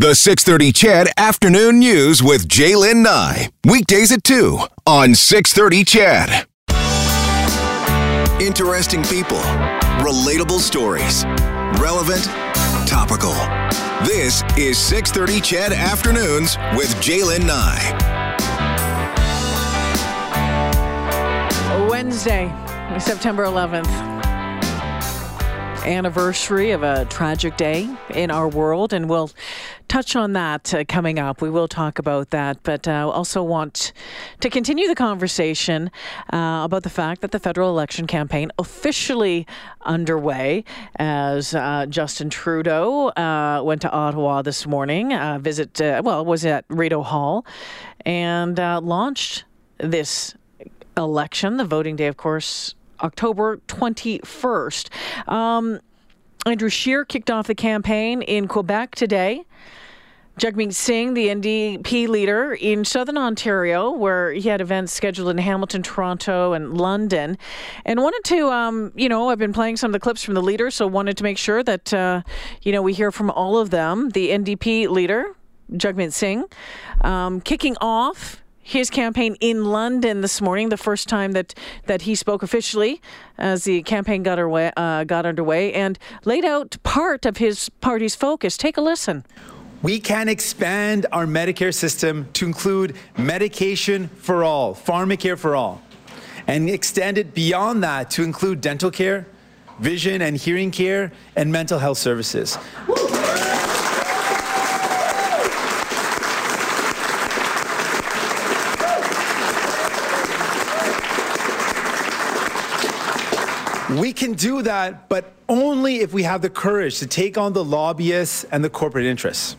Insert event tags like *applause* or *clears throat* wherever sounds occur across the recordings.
The 630 CHED Afternoon News with Jaylen Nye. Weekdays at 2 on 630 CHED. Interesting people, relatable stories, relevant, topical. This is 630 CHED Afternoons with Jaylen Nye. Wednesday, September 11th anniversary of a tragic day in our world, and we'll touch on that uh, coming up. We will talk about that, but uh, also want to continue the conversation uh, about the fact that the federal election campaign officially underway as uh, Justin Trudeau uh, went to Ottawa this morning, uh, visit well was at Rideau Hall, and launched this election. The voting day, of course, October 21st. Um, Andrew Scheer kicked off the campaign in Quebec today. Jagmeet Singh, the NDP leader in southern Ontario, where he had events scheduled in Hamilton, Toronto, and London, and wanted to, um, you know, I've been playing some of the clips from the leader, so wanted to make sure that, uh, you know, we hear from all of them. The NDP leader, Jagmeet Singh, um, kicking off his campaign in London this morning, the first time that, that he spoke officially as the campaign got, away, uh, got underway, and laid out part of his party's focus. Take a listen. We can expand our Medicare system to include medication for all, pharmacare for all, and extend it beyond that to include dental care, vision and hearing care, and mental health services. We can do that, but only if we have the courage to take on the lobbyists and the corporate interests.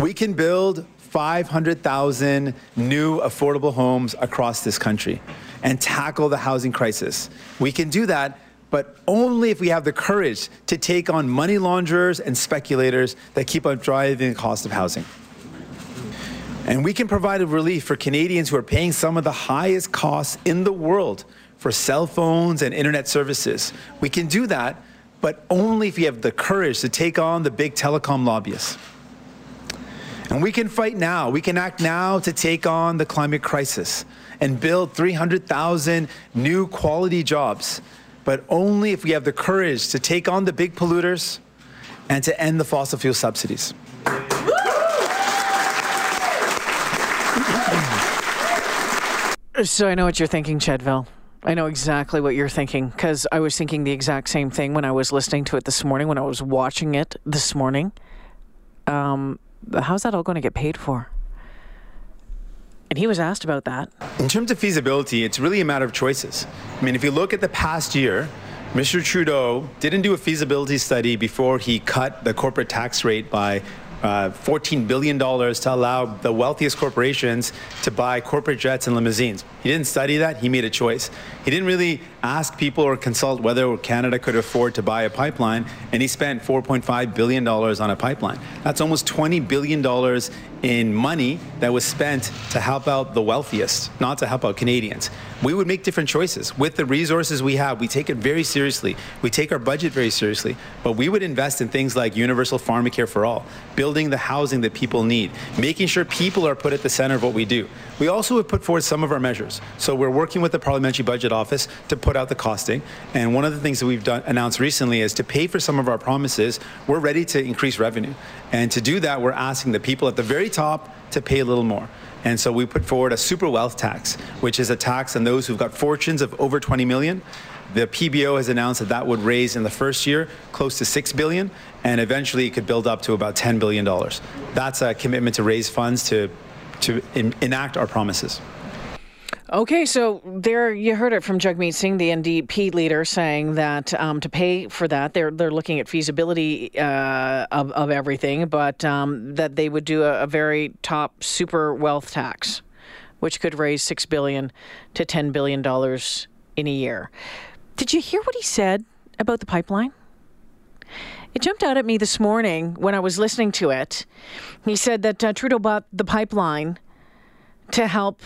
We can build 500,000 new affordable homes across this country and tackle the housing crisis. We can do that, but only if we have the courage to take on money launderers and speculators that keep on driving the cost of housing. And we can provide a relief for Canadians who are paying some of the highest costs in the world for cell phones and internet services. We can do that, but only if we have the courage to take on the big telecom lobbyists. And we can fight now. We can act now to take on the climate crisis and build 300,000 new quality jobs, but only if we have the courage to take on the big polluters and to end the fossil fuel subsidies. So I know what you're thinking, Chedville. I know exactly what you're thinking because I was thinking the exact same thing when I was listening to it this morning, when I was watching it this morning. Um, how's that all going to get paid for? And he was asked about that. In terms of feasibility, it's really a matter of choices. I mean, if you look at the past year, Mr. Trudeau didn't do a feasibility study before he cut the corporate tax rate by uh, $14 billion to allow the wealthiest corporations to buy corporate jets and limousines. He didn't study that, he made a choice. He didn't really ask people or consult whether Canada could afford to buy a pipeline, and he spent $4.5 billion on a pipeline. That's almost $20 billion in money that was spent to help out the wealthiest, not to help out Canadians. We would make different choices. With the resources we have, we take it very seriously. We take our budget very seriously, but we would invest in things like universal pharmacare for all, building the housing that people need, making sure people are put at the center of what we do. We also have put forward some of our measures. So we're working with the Parliamentary Budget Office to put out the costing. And one of the things that we've done, announced recently is to pay for some of our promises, we're ready to increase revenue. And to do that, we're asking the people at the very top to pay a little more. And so we put forward a super wealth tax, which is a tax on those who've got fortunes of over 20 million. The PBO has announced that that would raise in the first year close to 6 billion and eventually it could build up to about 10 billion dollars. That's a commitment to raise funds to to enact our promises. Okay, so there you heard it from Jagmeet Singh, the NDP leader, saying that um, to pay for that, they're they're looking at feasibility uh, of of everything, but um, that they would do a, a, very top super wealth tax, which could raise six billion to ten billion dollars in a year. Did you hear what he said about the pipeline? It jumped out at me this morning when I was listening to it. He said that uh, Trudeau bought the pipeline to help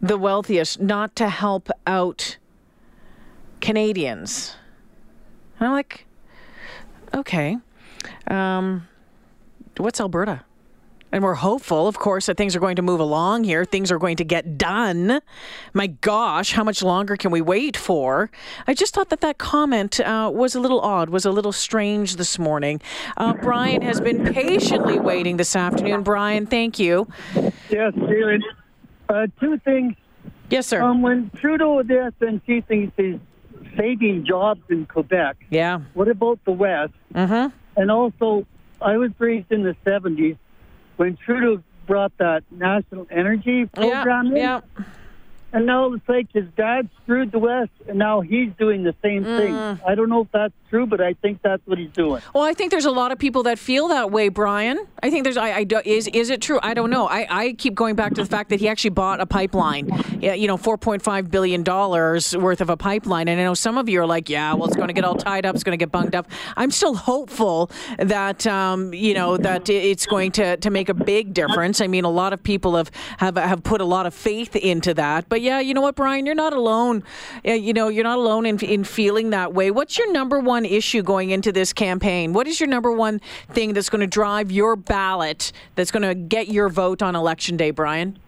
the wealthiest, not to help out Canadians. And I'm like, okay. Um, What's Alberta? And we're hopeful, of course, that things are going to move along here. Things are going to get done. My gosh, how much longer can we wait for? I just thought that that comment uh, was a little odd, was a little strange this morning. Uh, Brian has been patiently waiting this afternoon. Brian, thank you. Yes, David. Uh, two things. Yes, sir. Um, when Trudeau did SNC thinks he's saving jobs in Quebec, yeah. what about the West? Mm-hmm. And also, I was raised in the 70s when Trudeau brought that national energy program in. Yeah. And now it's like his dad screwed the West, and now he's doing the same thing. I don't know if that's true, but I think that's what he's doing. Well, I think there's a lot of people that feel that way, Brian. I think there's. I, I do- is is it true? I don't know. I, I keep going back to the fact that he actually bought a pipeline. Yeah, you know, 4.5 billion dollars worth of a pipeline, and I know some of you are like, yeah, well, it's going to get all tied up. It's going to get bunged up. I'm still hopeful that um, you know that it's going to to make a big difference. I mean, a lot of people have have have put a lot of faith into that. But yeah, you know what, Brian, you're not alone. Yeah, You know, you're not alone in in feeling that way. What's your number one issue going into this campaign? What is your number one thing that's going to drive your ballot? That's going to get your vote on election day, Brian?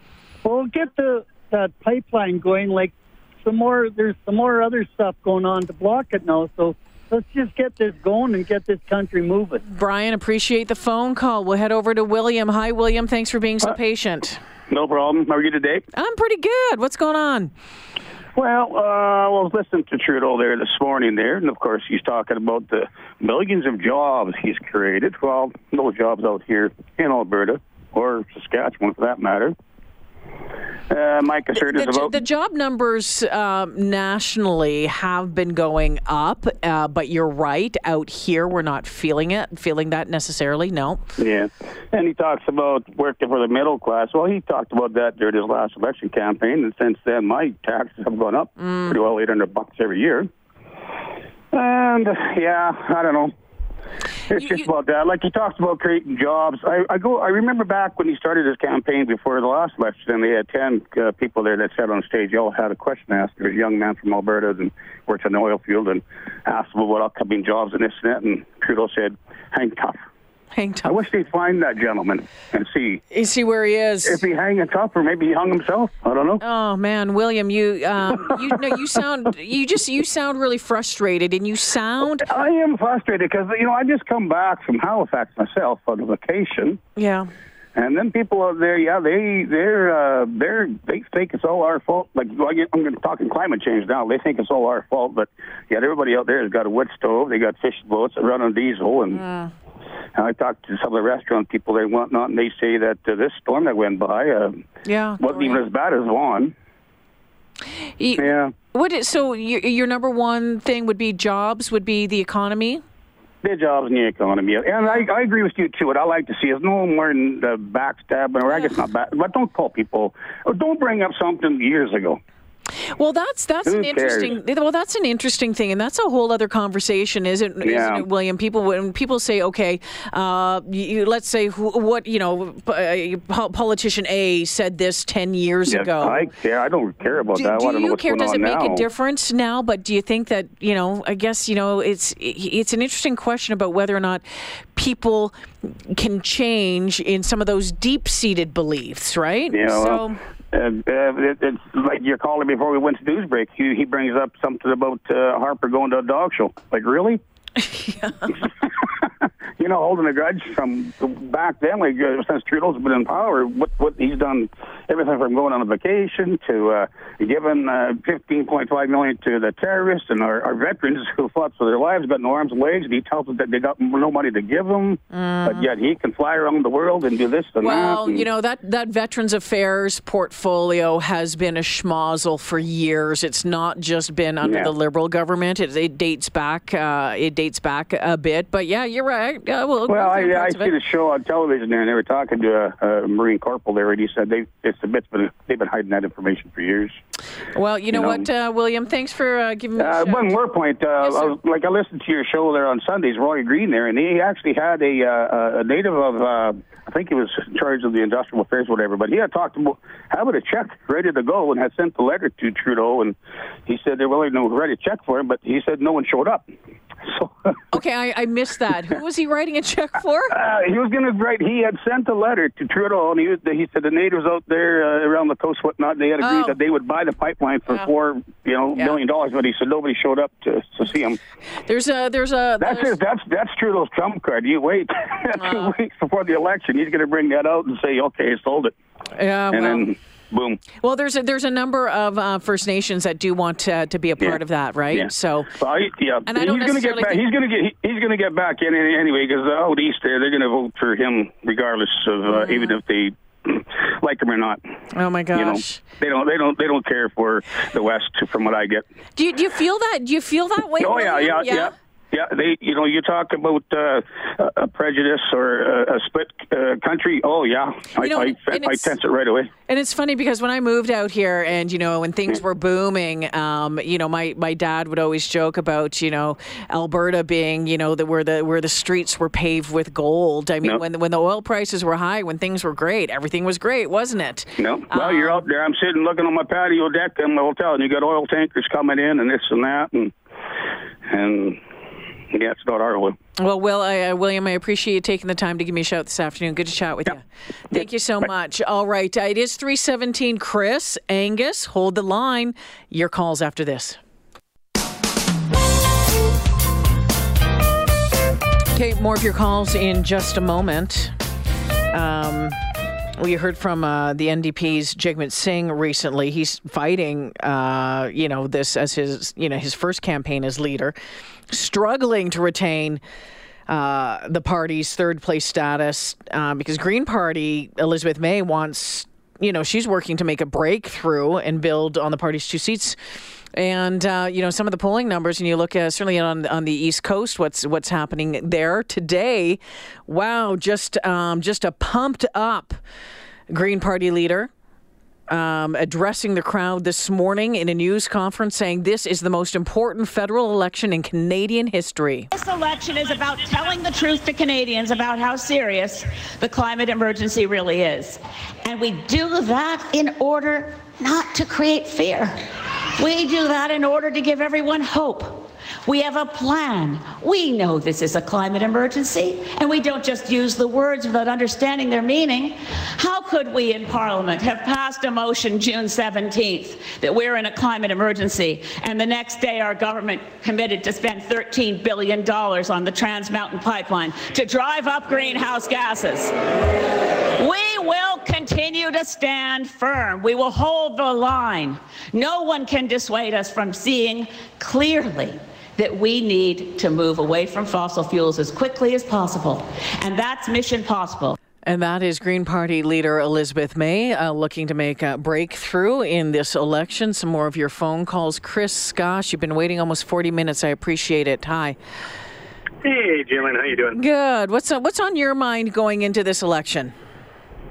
Well, get the that pipeline going. Like some more, there's some more other stuff going on to block it now. So let's just get this going and get this country moving. Brian, appreciate the phone call. We'll head over to William. Hi, William. Thanks for being so uh, patient. No problem. How are you today? I'm pretty good. What's going on? Well, uh, I was listening to Trudeau there this morning there, and of course he's talking about the millions of jobs he's created. Well, no jobs out here in Alberta or Saskatchewan for that matter. Uh, my concern The, is about the job numbers um, nationally have been going up, uh, but you're right. Out here, we're not feeling it, feeling that necessarily. No. yeah, and he talks about working for the middle class. Well, he talked about that during his last election campaign, and since then my taxes have gone up pretty well, eight hundred bucks every year. And yeah, I don't know. *laughs* It's You- just you- about that. Like he talks about creating jobs. I, I go. I remember back when he started his campaign before the last election, and they had ten uh, people there that sat on stage. They all had a question asked. There was a young man from Alberta and worked in the oil field and asked about upcoming jobs and this and that. And Trudeau said, "Hang tough." Hang I wish they'd find that gentleman and see You see where he is. if he hanging tough or maybe he hung himself. I don't know. Oh man, William, you um, you no, you sound you just you sound really frustrated, and you sound I am frustrated because you know I just come back from Halifax myself on a vacation. yeah. And then people out there, yeah, they they're uh, they're they think it's all our fault. Like well, I get- I'm talking climate change now. They think it's all our fault, but yet everybody out there has got a wood stove. They got fishing boats that run on diesel, and, and I talked to some of the restaurant people there and whatnot, and they say that uh, this storm that went by uh, Yeah. wasn't even as bad as. You- Yeah, What is, so your, your number one thing would be jobs, would be the economy? their jobs and the economy, and I, I agree with you too. What I like to see is no more than the backstabbing, or I guess not back, but don't call people, or don't bring up something years ago. Well, that's that's Who an interesting. Well, that's an interesting thing, and that's a whole other conversation, isn't, isn't it, William? People when people say, okay, uh, you, let's say who, what you know, uh, politician A said this ten years Yeah, ago. I care. I don't care about do, that. I do want to know you care? Does it make now. a difference now? But do you think that you know? I guess you know it's it's an interesting question about whether or not people can change in some of those deep-seated beliefs, right? Know, so. uh, uh, it, it's like your caller before we went to news break. He, he brings up something about uh, Harper going to a dog show. Like, really? *laughs* *laughs* you know, holding a grudge from back then, like uh, since Trudeau's been in power, what what he's done, everything from going on a vacation to uh, giving uh, fifteen point five million to the terrorists and our, our veterans who fought for their lives, got no arms and legs, and he tells us that they got no money to give them, but yet he can fly around the world and do this and that. Well, you know that that Veterans Affairs portfolio has been a schmozzle for years. It's not just been under Yeah. the Liberal government. It, it dates back. Uh, it dates back a bit. But yeah, you're right. Uh, well, Well, I, I see the show on television there, and they were talking to a, a Marine corporal there, and he said they it's a bit, but they've been hiding that information for years. Well, you know, you know. what, uh, William? Thanks for uh, giving me. Uh, one more point, uh, Yes. I was, like I listened to your show there on Sundays, Roy Green there, and he actually had a uh, a native of uh, I think he was in charge of the industrial affairs, whatever. But he had talked about having a check ready to go and had sent the letter to Trudeau, and he said they're willing to write a check for him, but he said no one showed up. So *laughs* Okay, I, I missed that. Who was he writing a check for? *laughs* uh, he was going to write. He had sent a letter to Trudeau, and he was, he said the natives out there uh, around the coast, whatnot, they had agreed Oh. that they would buy the pipeline for Yeah. four, you know, Yeah. million dollars. But he said nobody showed up to to see him. There's a there's a That's there's- his, that's that's Trudeau's trump card. You wait *laughs* Uh. two weeks before the election. He's going to bring that out and say, okay, he sold it, yeah, and well, then boom. well, there's a, there's a number of uh, First Nations that do want to, to be a part Yeah. of that, right? Yeah. So Well, he, yeah, And I don't he's going to get back. think- He's going to get. He, he's going to get back in anyway because uh, out east there, they're going to vote for him regardless of uh, Mm-hmm. even if they *clears throat* like him or not. oh my You know, gosh, they don't. They don't. They don't care for the West, from what I get. do you do you feel that? Do you feel that way? Oh yeah, yeah, William? yeah. Yeah, they, you know, you talk about uh, a- a prejudice or a, a split uh, country. Oh, yeah, I, You know, I, I it's- sense it right away. And it's funny because when I moved out here, and you know, when things were booming, um, you know, my, my dad would always joke about you know Alberta being you know the where the where the streets were paved with gold. I mean, when when the oil prices were high, when things were great, everything was great, wasn't it? No, well, you're Um, out there. I'm sitting looking on my patio deck in the hotel, and you got oil tankers coming in, and this and that, and and yeah, it's not our oil. Well, Will, I, uh, William, I appreciate you taking the time to give me a shout this afternoon. Good to chat with you. Thank you so much. All right, uh, it is three seventeen. Chris, Angus, hold the line. Your calls after this. Okay, more of your calls in just a moment. Um, we heard from uh, the NDP's Jagmeet Singh recently. He's fighting, uh, you know, this as his, you know, his first campaign as leader, struggling to retain uh, the party's third place status uh, because Green Party Elizabeth May wants, you know, she's working to make a breakthrough and build on the party's two seats. And uh, you know some of the polling numbers, and you look at certainly on on the East Coast, what's what's happening there today. Wow, just um, just a pumped up Green Party leader um, addressing the crowd this morning in a news conference, saying this is the most important federal election in Canadian history. This election is about telling the truth to Canadians about how serious the climate emergency really is. And we do that in order not to create fear. We do that in order to give everyone hope. We have a plan. We know this is a climate emergency, and we don't just use the words without understanding their meaning. How could we in Parliament have passed a motion June 17th that we're in a climate emergency, and the next day our government committed to spend $13 billion on the Trans Mountain Pipeline to drive up greenhouse gases? We will continue to stand firm. We will hold the line. No one can dissuade us from seeing clearly that we need to move away from fossil fuels as quickly as possible. And that's mission possible. And that is Green Party leader Elizabeth May uh, looking to make a breakthrough in this election. Some more of your phone calls. Chris Scotch, you've been waiting almost 40 minutes. I appreciate it. Hi. Hey, Jalen, how you doing? Good. What's on, what's on your mind going into this election?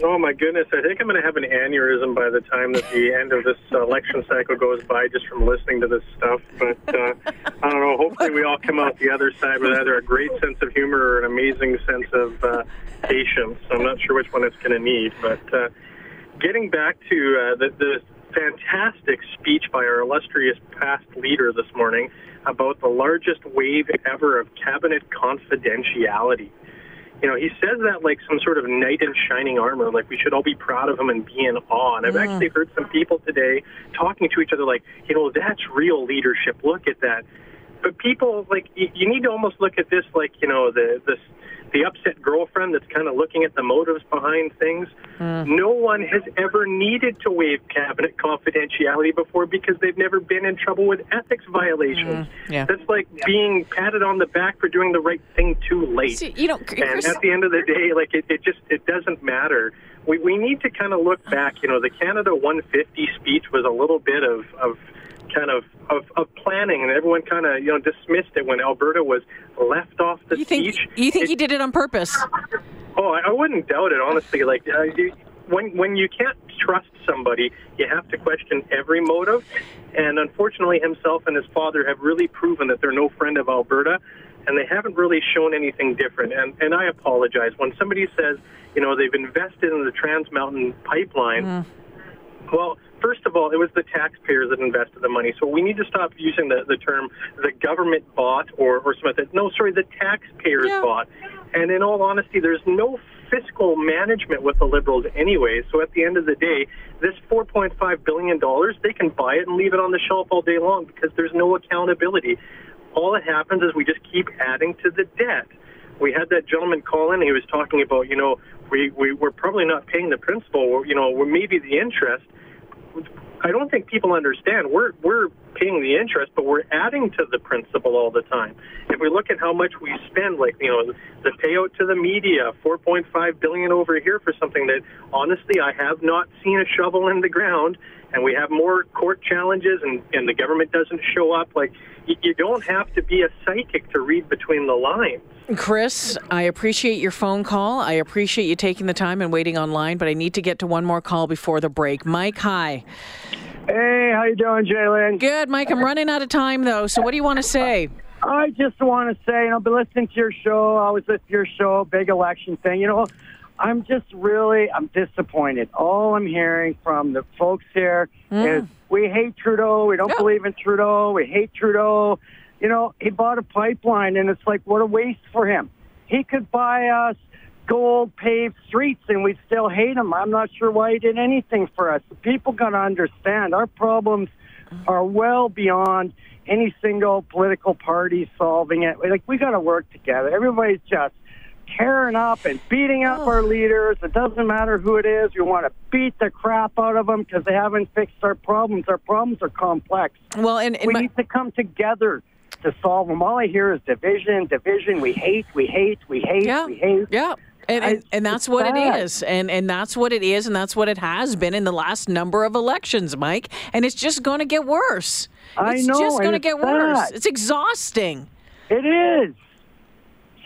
Oh my goodness, I think I'm going to have an aneurysm by the time that the end of this uh, election cycle goes by, just from listening to this stuff. But uh, I don't know. Hopefully, we all come out the other side with either a great sense of humor or an amazing sense of uh, patience. I'm not sure which one it's going to need, but uh, getting back to uh, the, the fantastic speech by our illustrious past leader this morning about the largest wave ever of cabinet confidentiality. You know, he says that like some sort of knight in shining armor, like we should all be proud of him and be in awe. And I've mm. actually heard some people today talking to each other like, you know, that's real leadership. Look at that. But people like you, you need to almost look at this like you know the the the upset girlfriend that's kind of looking at the motives behind things. Hmm. No one has ever needed to waive cabinet confidentiality before because they've never been in trouble with ethics violations. Hmm. yeah. That's like being patted on the back for doing the right thing too late. You know, and at the end of the day, like it, it just it doesn't matter. We we need to kind of look back. You know, the Canada 150 speech was a little bit of of kind of of, of planning, and everyone kind of you know dismissed it when Alberta was left off the you think speech. you think It- he did it on purpose? Oh, I, I wouldn't doubt it, honestly. Like, uh, you, when when you can't trust somebody, you have to question every motive. And unfortunately, himself and his father have really proven that they're no friend of Alberta, and they haven't really shown anything different. And and I apologize when somebody says, you know, they've invested in the Trans Mountain pipeline. Well, first of all, it was the taxpayers that invested the money. So we need to stop using the, the term the government bought or, or something like that. No, sorry, the taxpayers Yeah. bought. And in all honesty, there's no fiscal management with the Liberals anyway. So at the end of the day, this $4.5 billion, they can buy it and leave it on the shelf all day long because there's no accountability. All that happens is we just keep adding to the debt. We had that gentleman call in. He was talking about, you know, we, we, we're probably not paying the principal, you know, we're maybe the interest. I don't think people understand. We're we're paying the interest, but we're adding to the principal all the time. If we look at how much we spend, like you know, the payout to the media, 4.5 billion over here for something that honestly I have not seen a shovel in the ground, and we have more court challenges, and and the government doesn't show up. Like you, you don't have to be a psychic to read between the lines. Chris, I appreciate your phone call. I appreciate you taking the time and waiting online, but I need to get to one more call before the break. Mike, hi. Hey, how you doing, Jalen? Good, Mike. I'm running out of time though. So what do you want to say? I just want to say, you know, I've been listening to your show. I was at your show, big election thing. You know, I'm just really, I'm disappointed. All I'm hearing from the folks here hmm. is we hate Trudeau. We don't believe in Trudeau. We hate Trudeau. You know, he bought a pipeline, and it's like, what a waste for him. He could buy us gold paved streets, and we'd still hate him. I'm not sure why he did anything for us. The people got to understand our problems are well beyond any single political party solving it. Like we got to work together. Everybody's just tearing up and beating up our oh. leaders. It doesn't matter who it is. We want to beat the crap out of them because they haven't fixed our problems. Our problems are complex. Well, and, and We my- need to come together to solve them. All I hear is division, division. We hate, we hate, we hate, yeah, we hate. yeah. And, and, and that's what it is. And, and that's what it is. And that's what it has been in the last number of elections, Mike. And it's just going to get worse. I it's know, just going to get worse. It's exhausting. It is.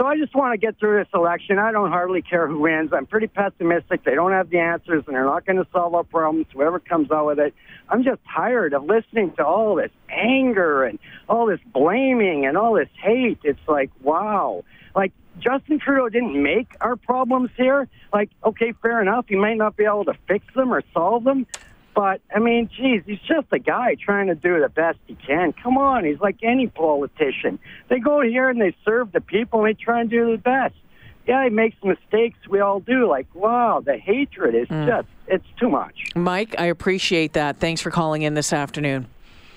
So I just want to get through this election. I don't hardly care who wins. I'm pretty pessimistic. They don't have the answers, and they're not going to solve our problems. Whoever comes out with it, I'm just tired of listening to all this anger and all this blaming and all this hate. It's like, wow. Like Justin Trudeau didn't make our problems here. Like, okay, fair enough. He might not be able to fix them or solve them. But I mean, geez, he's just a guy trying to do the best he can. Come on, he's like any politician. They go here and they serve the people and they try and do their best. Yeah, he makes mistakes. We all do. Like, wow, the hatred is mm. just, it's too much. Mike, I appreciate that. Thanks for calling in this afternoon.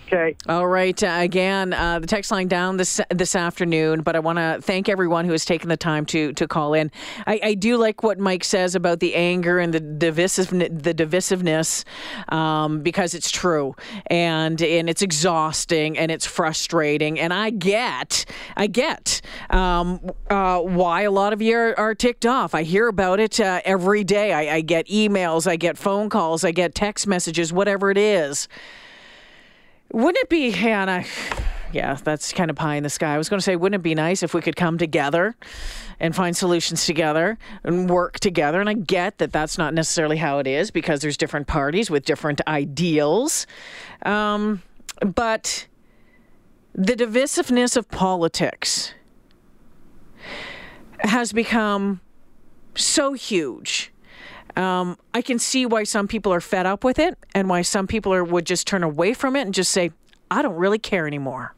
Okay. All right. Uh, again, uh, the text line down this this afternoon, but I want to thank everyone who has taken the time to to call in. I, I do like what Mike says about the anger and the divisive the divisiveness um, because it's true and and it's exhausting and it's frustrating. And I get I get um, uh, why a lot of you are, are ticked off. I hear about it uh, every day. I, I get emails, I get phone calls, I get text messages, whatever it is. Wouldn't it be, Hannah? Yeah, that's kind of pie in the sky. I was going to say, wouldn't it be nice if we could come together and find solutions together and work together? And I get that that's not necessarily how it is because there's different parties with different ideals. Um, but the divisiveness of politics has become so huge. Um, I can see why some people are fed up with it and why some people are, would just turn away from it and just say, I don't really care anymore.